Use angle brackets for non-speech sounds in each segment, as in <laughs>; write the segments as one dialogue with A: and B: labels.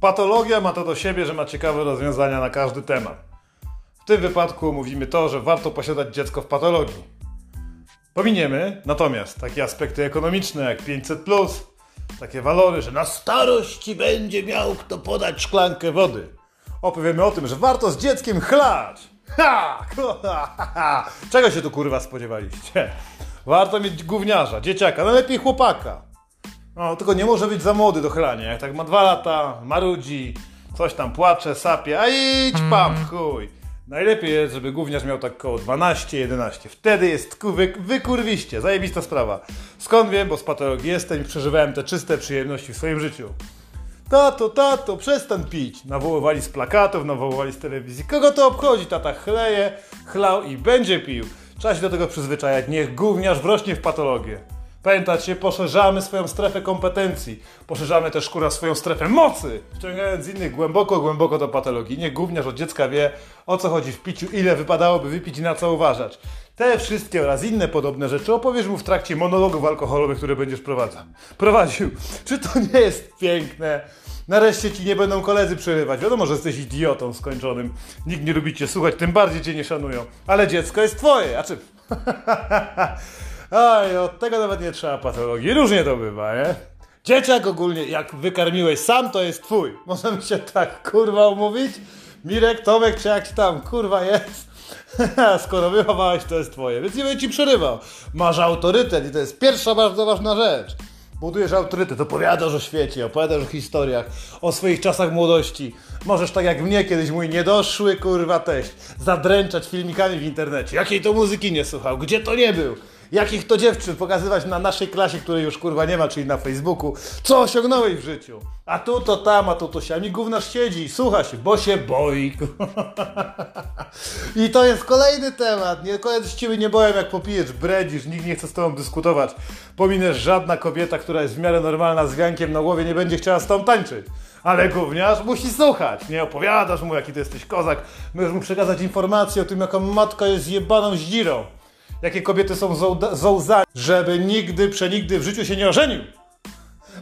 A: Patologia ma to do siebie, że ma ciekawe rozwiązania na każdy temat. W tym wypadku mówimy to, że warto posiadać dziecko w patologii. Pominiemy natomiast takie aspekty ekonomiczne jak 500, takie walory, że na starość będzie miał kto podać szklankę wody. Opowiemy o tym, że warto z dzieckiem chlać. Ha! <laughs> Czego się tu kurwa spodziewaliście? Warto mieć gówniarza, dzieciaka, najlepiej chłopaka. No, tylko nie może być za młody do chlania. Jak tak ma dwa lata, marudzi, coś tam płacze, sapie, a idź pam, chuj. Najlepiej jest, żeby gówniarz miał tak około 12-11. Wtedy jest ku- wy, wykurwiście, zajebista sprawa. Skąd wiem, bo z patologii jestem i przeżywałem te czyste przyjemności w swoim życiu. Tato, tato, przestań pić. Nawoływali z plakatów, nawoływali z telewizji. Kogo to obchodzi? Tata chleje, chlał i będzie pił. Trzeba się do tego przyzwyczajać. Niech gówniarz wrośnie w patologię. Pamiętacie, poszerzamy swoją strefę kompetencji. Poszerzamy też kurwa swoją strefę mocy. Wciągając innych głęboko, głęboko do patologii. Niech gówniarz od dziecka wie, o co chodzi w piciu, ile wypadałoby wypić i na co uważać. Te wszystkie oraz inne podobne rzeczy opowiesz mu w trakcie monologów alkoholowych, które będziesz prowadzał. prowadził. Czy to nie jest piękne? Nareszcie ci nie będą koledzy przerywać. Wiadomo, że jesteś idiotą skończonym. Nikt nie lubi cię słuchać, tym bardziej cię nie szanują. Ale dziecko jest twoje, a czy... <laughs> Oj, od tego nawet nie trzeba patologii. Różnie to bywa, nie? Dzieciak ogólnie, jak wykarmiłeś sam, to jest twój. Możemy się tak, kurwa, umówić? Mirek, Tomek, czy jak tam, kurwa, jest? <laughs> Skoro wychowałeś, to jest twoje, więc nie będę ci przerywał. Masz autorytet i to jest pierwsza bardzo ważna rzecz. Budujesz autorytet, opowiadasz o świecie, opowiadasz o historiach, o swoich czasach młodości. Możesz tak jak mnie kiedyś mój niedoszły kurwa teść, zadręczać filmikami w internecie. Jakiej to muzyki nie słuchał, gdzie to nie był. Jakich to dziewczyn pokazywać na naszej klasie, której już kurwa nie ma, czyli na Facebooku, co osiągnąłeś w życiu. A tu to tam, a tu to siami gównasz siedzi i słucha się, bo się boi. <laughs> I to jest kolejny temat. Nie, z ciebie nie boją, jak popijesz, bredzisz, nikt nie chce z tobą dyskutować. Pominesz, żadna kobieta, która jest w miarę normalna z wiankiem na głowie, nie będzie chciała z tobą tańczyć. Ale gówniarz musi słuchać. Nie opowiadasz mu, jaki ty jesteś kozak. Możesz mu przekazać informację o tym, jaka matka jest jebaną zdzirą. Jakie kobiety są zołzami, żeby nigdy, przenigdy w życiu się nie ożenił.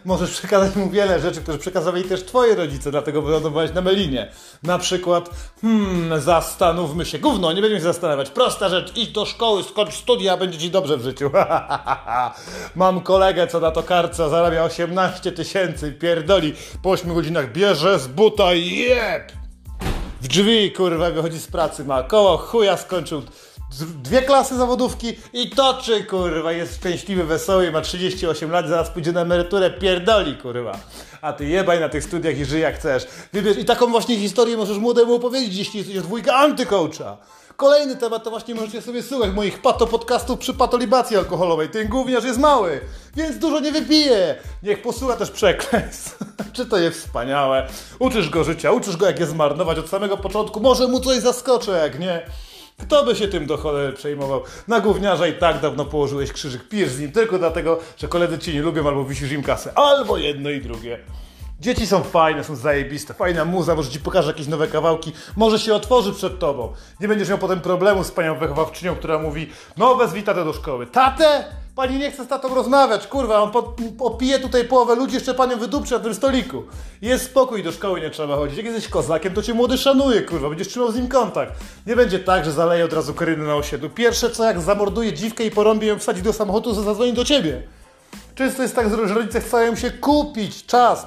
A: Możesz przekazać mu wiele rzeczy, które przekazywali też twoi rodzice, dlatego wylądowałeś na Melinie. Na przykład, hmm, zastanówmy się. Gówno, nie będziemy się zastanawiać. Prosta rzecz, idź do szkoły, skończ studia, będzie ci dobrze w życiu. <laughs> Mam kolegę, co na to karce zarabia 18 tysięcy, pierdoli, po 8 godzinach bierze z buta i jeb! W drzwi, kurwa, wychodzi z pracy, ma koło chuja skończył dwie klasy zawodówki i toczy, kurwa, jest szczęśliwy, wesoły, ma 38 lat, zaraz pójdzie na emeryturę, pierdoli, kurwa. A ty jebaj na tych studiach i żyj jak chcesz. Wybierz i taką właśnie historię możesz młodemu opowiedzieć, jeśli jesteś dwójka antycoacha. Kolejny temat to właśnie możecie sobie słuchać moich pato podcastów przy patolibacji alkoholowej. Ten gówniarz jest mały, więc dużo nie wypije. Niech posłucha też przekleństw. <laughs> Czy to jest wspaniałe? Uczysz go życia, uczysz go jak je zmarnować od samego początku. Może mu coś zaskoczy, jak nie. Kto by się tym do cholery przejmował? Na gówniarza i tak dawno położyłeś krzyżyk. Pijesz z nim tylko dlatego, że koledzy cię nie lubią albo wisisz im kasę. Albo jedno i drugie. Dzieci są fajne, są zajebiste, fajna muza, może ci pokaże jakieś nowe kawałki, może się otworzy przed tobą. Nie będziesz miał potem problemu z panią wychowawczynią, która mówi, no wezwij tatę do szkoły. Tatę? Pani nie chce z tatą rozmawiać, kurwa, on opije tutaj połowę ludzi, jeszcze panią wydupczy na tym stoliku. Jest spokój, do szkoły nie trzeba chodzić. Jak jesteś kozakiem, to cię młody szanuje, kurwa, będziesz trzymał z nim kontakt. Nie będzie tak, że zaleje od razu Karynę na osiedlu. Pierwsze co, jak zamorduje dziwkę i porąbie ją wsadzi do samochodu, to zadzwoni do ciebie. Często jest tak, że rodzice chcą się kupić czas,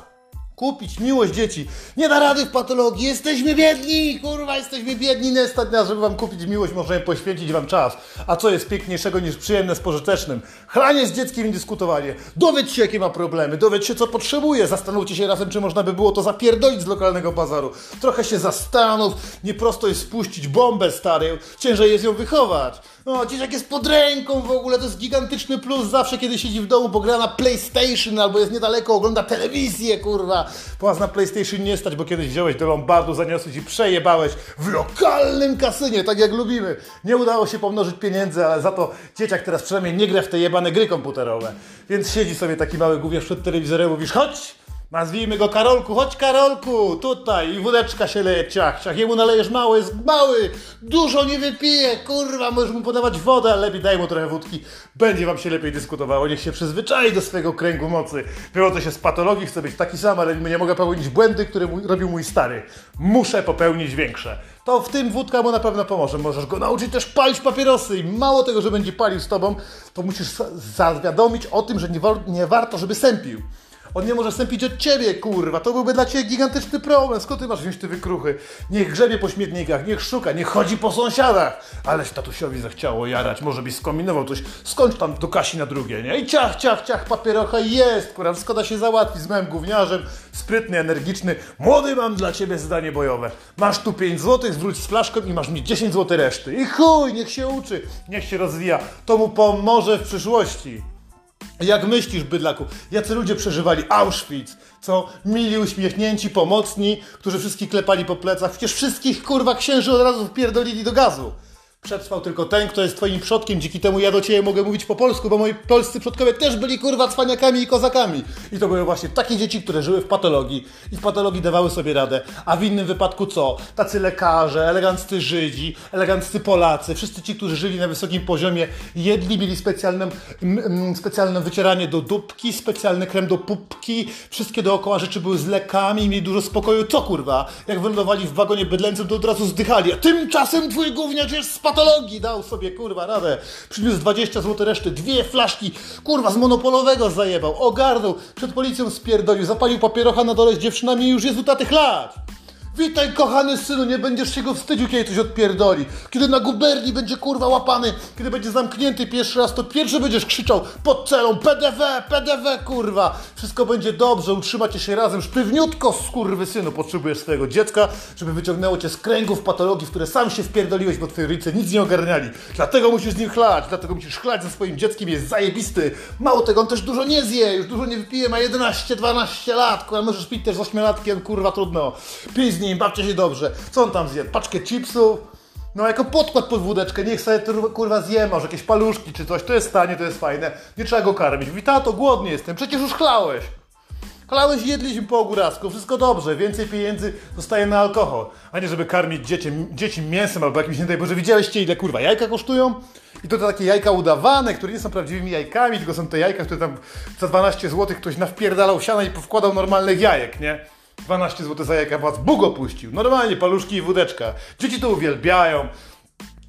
A: kupić miłość dzieci. Nie da rady w patologii, jesteśmy biedni, kurwa, jesteśmy biedni, nie stać żeby wam kupić miłość, możemy poświęcić wam czas. A co jest piękniejszego niż przyjemne z pożytecznym? Chlanie z dzieckiem i dyskutowanie. Dowiedz się, jakie ma problemy, dowiedz się, co potrzebuje, zastanówcie się razem, czy można by było to zapierdolić z lokalnego bazaru. Trochę się zastanów, nie prosto jest spuścić bombę, stary, ciężej jest ją wychować. No, dzieciak jest pod ręką w ogóle, to jest gigantyczny plus zawsze, kiedy siedzi w domu, bo gra na PlayStation albo jest niedaleko, ogląda telewizję, kurwa. Po was na PlayStation nie stać, bo kiedyś wziąłeś do Lombardu, zaniosłeś i przejebałeś w lokalnym kasynie, tak jak lubimy. Nie udało się pomnożyć pieniędzy, ale za to dzieciak teraz przynajmniej nie gra w te jebane gry komputerowe. Więc siedzi sobie taki mały gówniarz przed telewizorem, mówisz, chodź, Nazwijmy go Karolku, chodź Karolku, tutaj i wódeczka się leje, ciach, ciach, jemu nalejesz mało, jest mały, dużo nie wypije, kurwa, możesz mu podawać wodę, ale lepiej daj mu trochę wódki, będzie wam się lepiej dyskutowało, niech się przyzwyczai do swojego kręgu mocy. Wywodzę się z patologii, chcę być taki sam, ale nie mogę popełnić błędy, które mój, robił mój stary. Muszę popełnić większe. To w tym wódka mu na pewno pomoże. Możesz go nauczyć też palić papierosy i mało tego, że będzie palił z tobą, to musisz zawiadomić o tym, że nie, nie warto, żeby sępił. On nie może sępić od ciebie, kurwa. To byłby dla ciebie gigantyczny problem. Skąd ty masz wziąć te wykruchy? Niech grzebie po śmietnikach, niech szuka, niech chodzi po sąsiadach. Aleś tatusiowi zachciało jarać, może byś skombinował coś. Skąd tam do Kasi na drugie, nie? I ciach, ciach, ciach, papierocha jest, kurwa. Skoda się załatwi z małym gówniarzem. Sprytny, energiczny. Młody mam dla ciebie zdanie bojowe. Masz tu 5 złotych, zwróć z flaszką i masz mi 10 zł reszty. I chuj, niech się uczy, niech się rozwija. To mu pomoże w przyszłości. Jak myślisz, bydlaku, jacy ludzie przeżywali Auschwitz, co mili, uśmiechnięci, pomocni, którzy wszystkich klepali po plecach, przecież wszystkich kurwa księży od razu wpierdolili do gazu. Przetrwał tylko ten, kto jest twoim przodkiem, dzięki temu ja do ciebie mogę mówić po polsku, bo moi polscy przodkowie też byli kurwa cwaniakami i kozakami. I to były właśnie takie dzieci, które żyły w patologii i w patologii dawały sobie radę. A w innym wypadku co? Tacy lekarze, eleganccy Żydzi, eleganccy Polacy, wszyscy ci, którzy żyli na wysokim poziomie, jedli, mieli specjalne, specjalne wycieranie do dupki, specjalny krem do pupki, wszystkie dookoła rzeczy były z lekami, mieli dużo spokoju. Co kurwa? Jak wylądowali w wagonie bydlęcym, to od razu zdychali. A tymczasem twój gówniarz jest z patologii dał sobie, kurwa, radę. Przyniósł 20 zł reszty, dwie flaszki, kurwa, z monopolowego zajebał, ogarnął, przed policją spierdolił, zapalił papierocha na dole z dziewczynami i już jest u tatych lat. Witaj, kochany synu, nie będziesz się go wstydził, kiedy coś odpierdoli. Kiedy na guberni będzie kurwa łapany, kiedy będzie zamknięty pierwszy raz, to pierwszy będziesz krzyczał pod celą PDV, PDV, kurwa. Wszystko będzie dobrze, utrzymacie się razem. Sztywniutko, skurwy synu, potrzebujesz swojego dziecka, żeby wyciągnęło cię z kręgów patologii, w które sam się wpierdoliłeś, bo twoi rodzice nic nie ogarniali. Dlatego musisz z nim chlać, dlatego musisz chlać ze swoim dzieckiem, jest zajebisty. Mało tego, on też dużo nie zje, już dużo nie wypije, ma 11-12 lat, kurwa, możesz pić też z 8-latkiem, kurwa, trudno. Pij z nim, bawcie się dobrze. Co on tam zje? Paczkę chipsów? No jako podkład pod wódeczkę, niech sobie kurwa zje, może jakieś paluszki czy coś, to jest stanie, to jest fajne. Nie trzeba go karmić. Mówi, tato, głodny jestem, przecież już chlałeś. Chlałeś, jedliśmy po ogórasku, wszystko dobrze, więcej pieniędzy zostaje na alkohol. A nie, żeby karmić dzieci, dzieci mięsem albo jakimś, nie daj Boże, widziałeście ile kurwa jajka kosztują? I to, to takie jajka udawane, które nie są prawdziwymi jajkami, tylko są te jajka, które tam za 12 zł ktoś nawpierdalał siana i powkładał normalnych jajek, nie? 12 zł za jajka was Bóg opuścił. Normalnie paluszki i wódeczka. Dzieci to uwielbiają.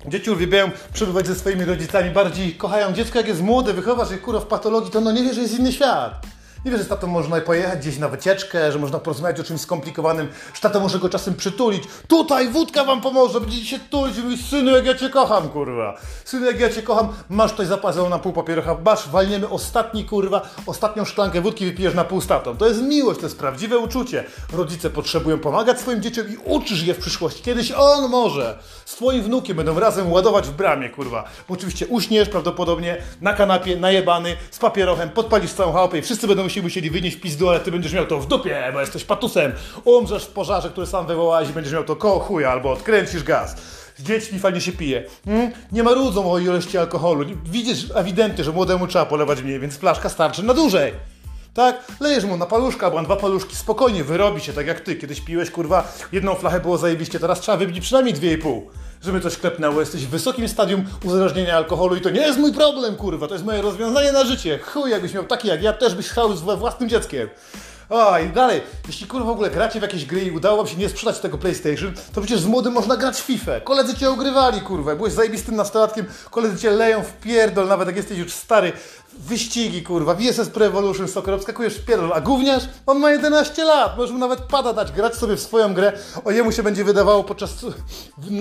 A: Dzieci uwielbiają przebywać ze swoimi rodzicami, bardziej kochają dziecko, jak jest młode, wychowasz je kurwa w patologii, to no nie wie, że jest inny świat. Nie wiesz, że z tatą można pojechać gdzieś na wycieczkę, że można porozmawiać o czymś skomplikowanym, że tata może go czasem przytulić. Tutaj wódka wam pomoże, będziecie się tulić i mówić, synu, jak ja cię kocham, kurwa. Synu, jak ja cię kocham, masz tutaj zapasę na pół papierocha, masz, walniemy ostatni, kurwa, ostatnią szklankę wódki wypijesz na pół statą. To jest miłość, to jest prawdziwe uczucie. Rodzice potrzebują pomagać swoim dzieciom i uczysz je w przyszłości. Kiedyś on może z twoim wnukiem będą razem ładować w bramie, kurwa. Bo oczywiście uśniesz prawdopodobnie na kanapie, najebany, z papierochem, podpalisz całą chałupę i wszyscy będą się musieli wynieść pizdu, ale ty będziesz miał to w dupie, bo jesteś patusem. Umrzesz w pożarze, który sam wywołałeś i będziesz miał to koło chuja, albo odkręcisz gaz. Z dziećmi fajnie się pije. Hmm? Nie marudzą o ilości alkoholu. Widzisz ewidentnie, że młodemu trzeba polewać mniej, więc flaszka starczy na dłużej. Tak? Lejesz mu na paluszka, albo na dwa paluszki, spokojnie, wyrobi się, tak jak ty. Kiedyś piłeś, kurwa, jedną flachę było zajebiście, teraz trzeba wypić przynajmniej dwie i pół żeby coś klepnęło. Jesteś w wysokim stadium uzależnienia alkoholu i to nie jest mój problem, kurwa, to jest moje rozwiązanie na życie. Chuj, jakbyś miał taki jak ja, też byś chciał z własnym dzieckiem. O, i dalej, jeśli kurwa w ogóle gracie w jakieś gry i udało wam się nie sprzedać tego PlayStation, to przecież z młodym można grać w FIFA. Koledzy cię ogrywali, kurwa, byłeś zajebistym nastolatkiem, koledzy cię leją w pierdol, nawet jak jesteś już stary wyścigi, kurwa, VSS Pro Evolution Soccer, obskakujesz w pierdol, a gówniarz, on ma 11 lat, możesz mu nawet pada dać, grać sobie w swoją grę, o jemu się będzie wydawało podczas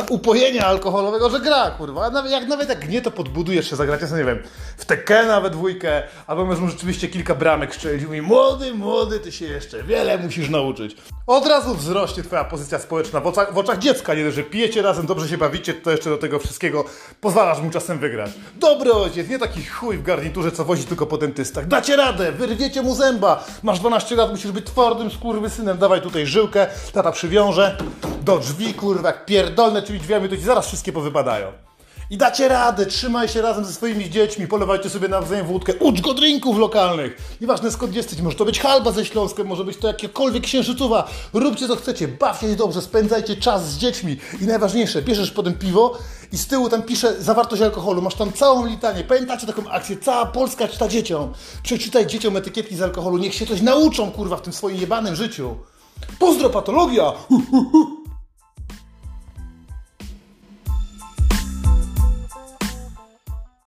A: upojenia alkoholowego, że gra, kurwa, a nawet, jak, nawet jak nie, to podbudujesz się, zagrać, ja nie wiem, w Tekken nawet dwójkę, albo możesz mu rzeczywiście kilka bramek strzelić i młody, młody, ty się jeszcze wiele musisz nauczyć. Od razu wzrośnie twoja pozycja społeczna. W oczach, w oczach dziecka, nie że pijecie razem, dobrze się bawicie, to jeszcze do tego wszystkiego pozwalasz mu czasem wygrać. Dobry ojciec, nie taki chuj w garniturze, co wozi tylko po dentystach. Dacie radę, wyrwiecie mu zęba. Masz 12 lat, musisz być twardym synem. Dawaj tutaj żyłkę, tata przywiąże do drzwi, kurwa, jak pierdolne tymi drzwiami, to ci zaraz wszystkie powypadają. I dacie radę, trzymaj się razem ze swoimi dziećmi, polewajcie sobie nawzajem wódkę, ucz go drinków lokalnych. Nieważne skąd jesteś, może to być halba ze Śląskiem, może być to jakiekolwiek księżycowa. Róbcie co chcecie, bawcie się dobrze, spędzajcie czas z dziećmi. I najważniejsze, bierzesz potem piwo i z tyłu tam pisze zawartość alkoholu, masz tam całą litanię. Pamiętacie taką akcję? Cała Polska czyta dzieciom. Przeczytaj dzieciom etykietki z alkoholu, niech się coś nauczą, kurwa, w tym swoim jebanym życiu. Pozdro patologia!